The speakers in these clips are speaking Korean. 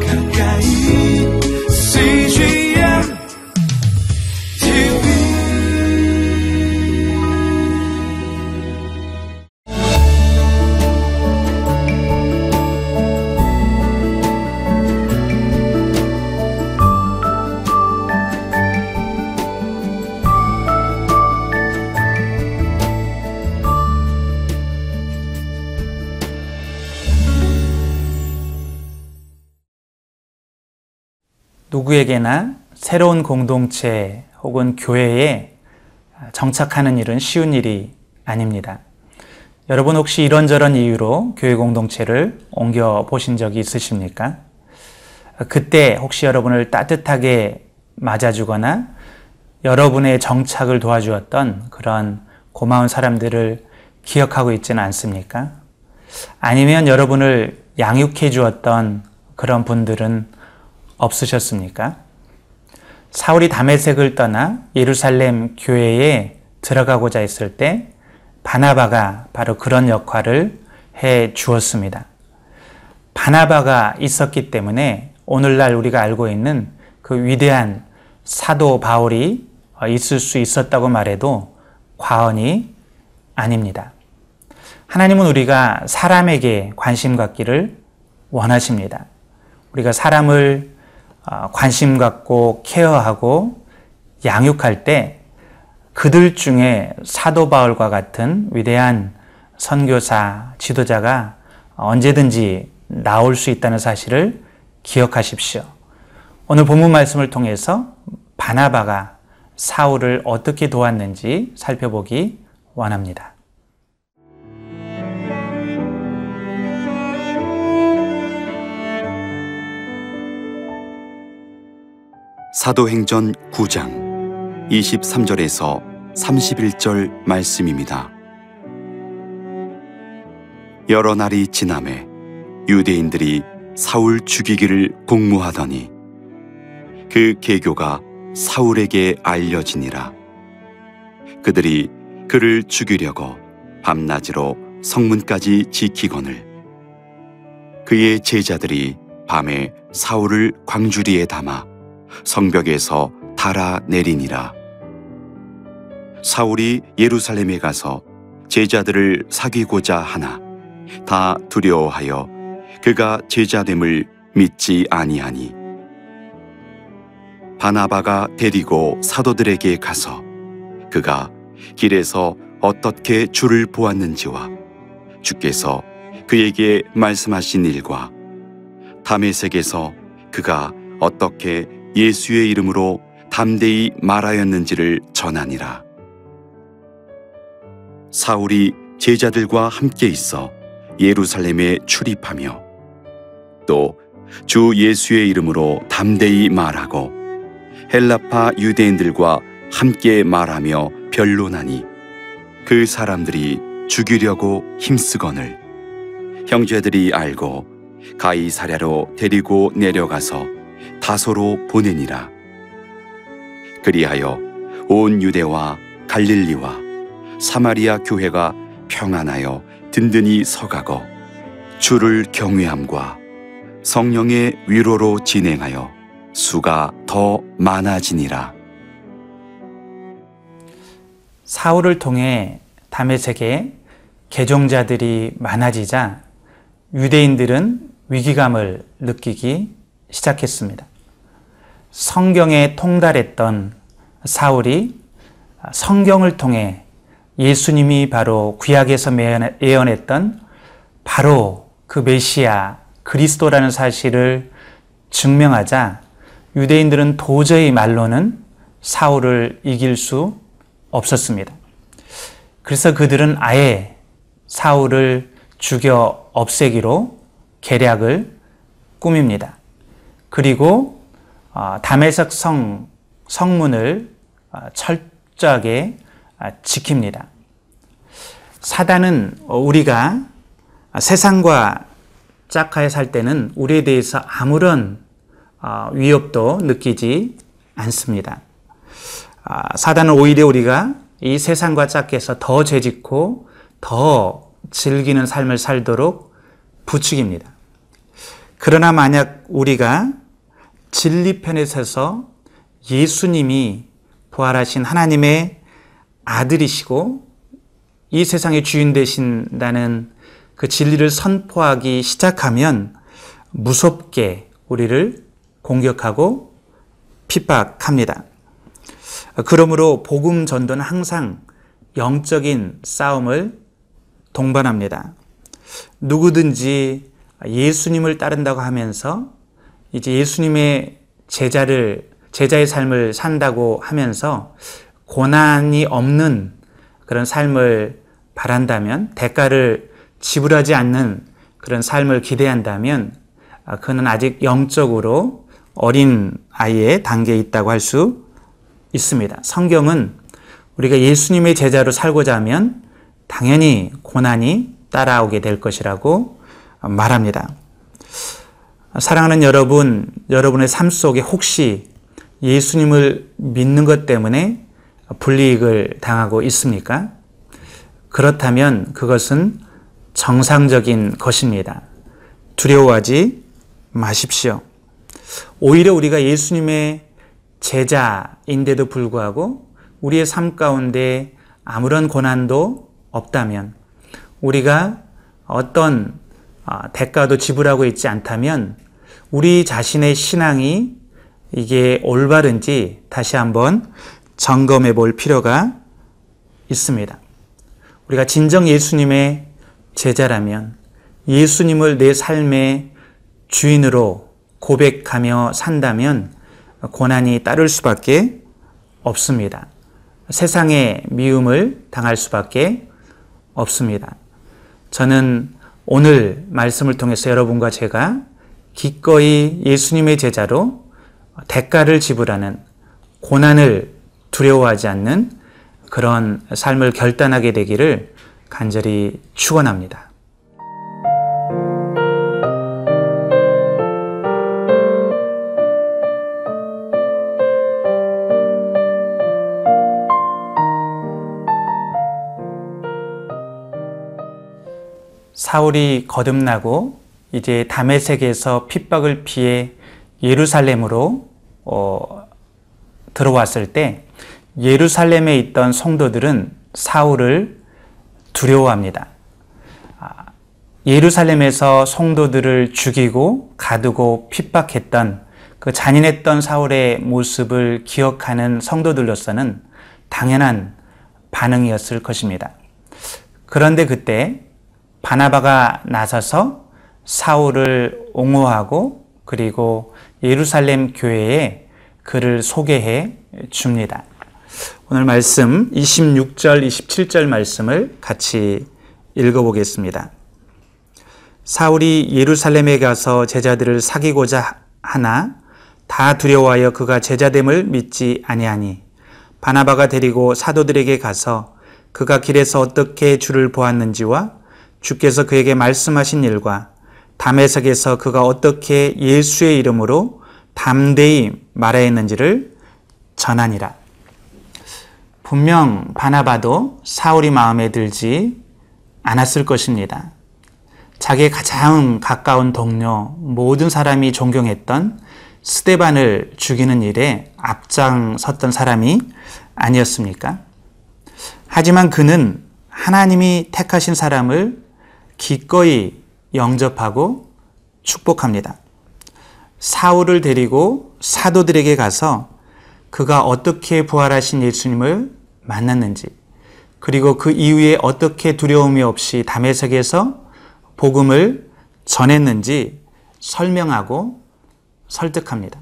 가까 누구에게나 새로운 공동체 혹은 교회에 정착하는 일은 쉬운 일이 아닙니다. 여러분 혹시 이런저런 이유로 교회 공동체를 옮겨 보신 적이 있으십니까? 그때 혹시 여러분을 따뜻하게 맞아주거나 여러분의 정착을 도와주었던 그런 고마운 사람들을 기억하고 있지는 않습니까? 아니면 여러분을 양육해 주었던 그런 분들은 없으셨습니까? 사울이 다메섹을 떠나 예루살렘 교회에 들어가고자 했을 때 바나바가 바로 그런 역할을 해 주었습니다. 바나바가 있었기 때문에 오늘날 우리가 알고 있는 그 위대한 사도 바울이 있을 수 있었다고 말해도 과언이 아닙니다. 하나님은 우리가 사람에게 관심 갖기를 원하십니다. 우리가 사람을 관심 갖고 케어하고 양육할 때 그들 중에 사도 바울과 같은 위대한 선교사, 지도자가 언제든지 나올 수 있다는 사실을 기억하십시오. 오늘 본문 말씀을 통해서 바나바가 사울을 어떻게 도왔는지 살펴보기 원합니다. 사도행전 9장 23절에서 31절 말씀입니다. 여러 날이 지남에 유대인들이 사울 죽이기를 공모하더니 그 계교가 사울에게 알려지니라. 그들이 그를 죽이려고 밤낮으로 성문까지 지키거늘 그의 제자들이 밤에 사울을 광주리에 담아 성벽에서 달아 내리니라. 사울이 예루살렘에 가서 제자들을 사귀고자 하나 다 두려워하여 그가 제자됨을 믿지 아니하니 바나바가 데리고 사도들에게 가서 그가 길에서 어떻게 주를 보았는지와 주께서 그에게 말씀하신 일과 담에색에서 그가 어떻게 예수의 이름으로 담대히 말하였는지를 전하니라. 사울이 제자들과 함께 있어 예루살렘에 출입하며 또 주 예수의 이름으로 담대히 말하고 헬라파 유대인들과 함께 말하며 변론하니 그 사람들이 죽이려고 힘쓰거늘 형제들이 알고 가이사랴로 데리고 내려가서 다소로 보내니라. 그리하여 온 유대와 갈릴리와 사마리아 교회가 평안하여 든든히 서가고 주를 경외함과 성령의 위로로 진행하여 수가 더 많아지니라. 사울을 통해 다메섹에 개종자들이 많아지자 유대인들은 위기감을 느끼기 시작했습니다. 성경에 통달했던 사울이 성경을 통해 예수님이 바로 구약에서 예언했던 바로 그 메시아 그리스도라는 사실을 증명하자 유대인들은 도저히 말로는 사울을 이길 수 없었습니다. 그래서 그들은 아예 사울을 죽여 없애기로 계략을 꾸밉니다. 그리고 담에석 성 성문을 철저하게 지킵니다. 사단은 우리가 세상과 짝하에 살 때는 우리에 대해서 아무런 위협도 느끼지 않습니다. 사단은 오히려 우리가 이 세상과 짝해서 더 죄짓고 더 즐기는 삶을 살도록 부추깁니다. 그러나 만약 우리가 진리편에 서서 예수님이 부활하신 하나님의 아들이시고 이 세상의 주인 되신다는 그 진리를 선포하기 시작하면 무섭게 우리를 공격하고 핍박합니다. 그러므로 복음 전도는 항상 영적인 싸움을 동반합니다. 누구든지 예수님을 따른다고 하면서 이제 예수님의 제자를 제자의 삶을 산다고 하면서 고난이 없는 그런 삶을 바란다면 대가를 지불하지 않는 그런 삶을 기대한다면 아, 그는 아직 영적으로 어린 아이의 단계에 있다고 할 수 있습니다. 성경은 우리가 예수님의 제자로 살고자 하면 당연히 고난이 따라오게 될 것이라고 말합니다. 사랑하는 여러분, 여러분의 삶 속에 혹시 예수님을 믿는 것 때문에 불이익을 당하고 있습니까? 그렇다면 그것은 정상적인 것입니다. 두려워하지 마십시오. 오히려 우리가 예수님의 제자인데도 불구하고 우리의 삶 가운데 아무런 고난도 없다면 우리가 어떤 아, 대가도 지불하고 있지 않다면 우리 자신의 신앙이 이게 올바른지 다시 한번 점검해 볼 필요가 있습니다. 우리가 진정 예수님의 제자라면 예수님을 내 삶의 주인으로 고백하며 산다면 고난이 따를 수밖에 없습니다. 세상의 미움을 당할 수밖에 없습니다. 저는 오늘 말씀을 통해서 여러분과 제가 기꺼이 예수님의 제자로 대가를 지불하는 고난을 두려워하지 않는 그런 삶을 결단하게 되기를 간절히 축원합니다. 사울이 거듭나고 이제 다메섹에서 핍박을 피해 예루살렘으로 어, 들어왔을 때 예루살렘에 있던 성도들은 사울을 두려워합니다. 아, 예루살렘에서 성도들을 죽이고 가두고 핍박했던 그 잔인했던 사울의 모습을 기억하는 성도들로서는 당연한 반응이었을 것입니다. 그런데 그때 바나바가 나서서 사울을 옹호하고 그리고 예루살렘 교회에 그를 소개해 줍니다. 오늘 말씀 26절, 27절 말씀을 같이 읽어보겠습니다. 사울이 예루살렘에 가서 제자들을 사귀고자 하나 다 두려워하여 그가 제자됨을 믿지 아니하니 바나바가 데리고 사도들에게 가서 그가 길에서 어떻게 주를 보았는지와 주께서 그에게 말씀하신 일과 담에석에서 그가 어떻게 예수의 이름으로 담대히 말하였는지를 전하니라. 분명 바나바도 사울이 마음에 들지 않았을 것입니다. 자기의 가장 가까운 동료, 모든 사람이 존경했던 스테반을 죽이는 일에 앞장섰던 사람이 아니었습니까? 하지만 그는 하나님이 택하신 사람을 기꺼이 영접하고 축복합니다. 사울을 데리고 사도들에게 가서 그가 어떻게 부활하신 예수님을 만났는지, 그리고 그 이후에 어떻게 두려움이 없이 담에색에서 복음을 전했는지 설명하고 설득합니다.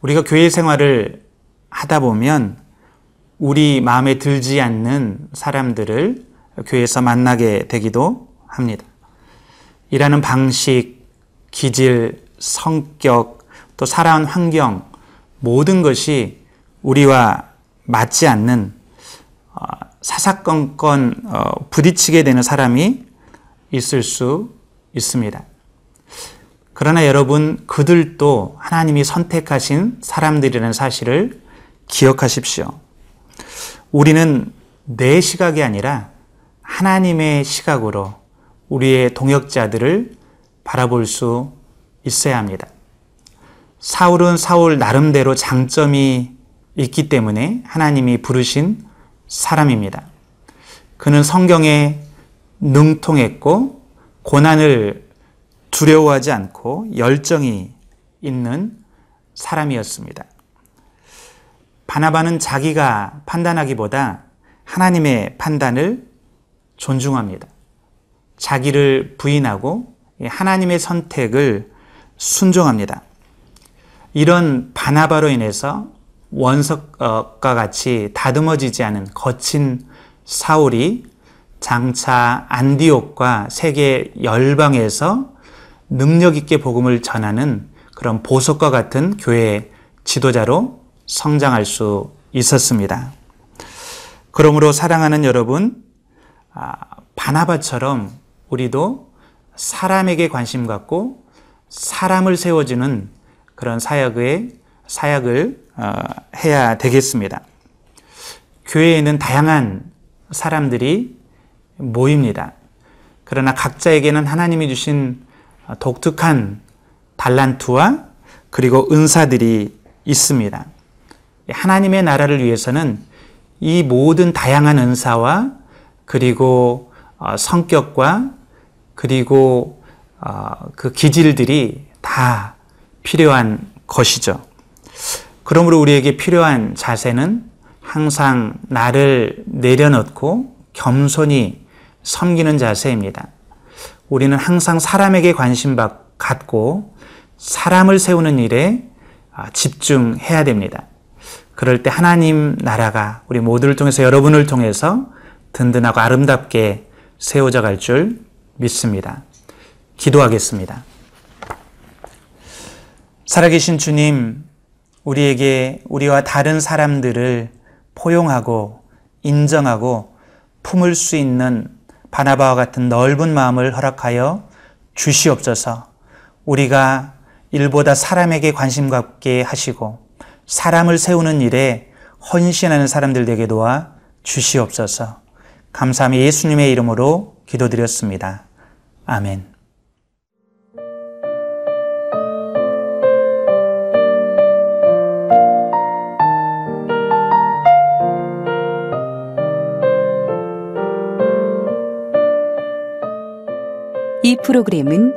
우리가 교회 생활을 하다 보면 우리 마음에 들지 않는 사람들을 교회에서 만나게 되기도 합니다. 일하는 방식, 기질, 성격, 또 살아온 환경, 모든 것이 우리와 맞지 않는 어, 사사건건 어, 부딪히게 되는 사람이 있을 수 있습니다. 그러나 여러분, 그들도 하나님이 선택하신 사람들이라는 사실을 기억하십시오. 우리는 내 시각이 아니라 하나님의 시각으로 우리의 동역자들을 바라볼 수 있어야 합니다. 사울은 사울 나름대로 장점이 있기 때문에 하나님이 부르신 사람입니다. 그는 성경에 능통했고 고난을 두려워하지 않고 열정이 있는 사람이었습니다. 바나바는 자기가 판단하기보다 하나님의 판단을 존중합니다. 자기를 부인하고 하나님의 선택을 순종합니다. 이런 바나바로 인해서 원석과 같이 다듬어지지 않은 거친 사울이 장차 안디옥과 세계 열방에서 능력 있게 복음을 전하는 그런 보석과 같은 교회 지도자로 성장할 수 있었습니다. 그러므로 사랑하는 여러분, 아, 바나바처럼 우리도 사람에게 관심 갖고 사람을 세워주는 그런 사역의 사역을 어, 해야 되겠습니다. 교회에는 다양한 사람들이 모입니다. 그러나 각자에게는 하나님이 주신 독특한 달란트와 그리고 은사들이 있습니다. 하나님의 나라를 위해서는 이 모든 다양한 은사와 그리고 어, 성격과 그리고 어, 그 기질들이 다 필요한 것이죠. 그러므로 우리에게 필요한 자세는 항상 나를 내려놓고 겸손히 섬기는 자세입니다. 우리는 항상 사람에게 관심 갖고 사람을 세우는 일에 아, 집중해야 됩니다. 그럴 때 하나님 나라가 우리 모두를 통해서 여러분을 통해서 든든하고 아름답게 세워져 갈 줄 믿습니다. 기도하겠습니다. 살아계신 주님, 우리에게 우리와 다른 사람들을 포용하고 인정하고 품을 수 있는 바나바와 같은 넓은 마음을 허락하여 주시옵소서 우리가 일보다 사람에게 관심 갖게 하시고 사람을 세우는 일에 헌신하는 사람들 되게 도와 주시옵소서 감사함이 예수님의 이름으로 기도드렸습니다. 아멘. 이 프로그램은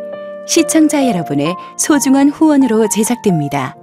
시청자 여러분의 소중한 후원으로 제작됩니다.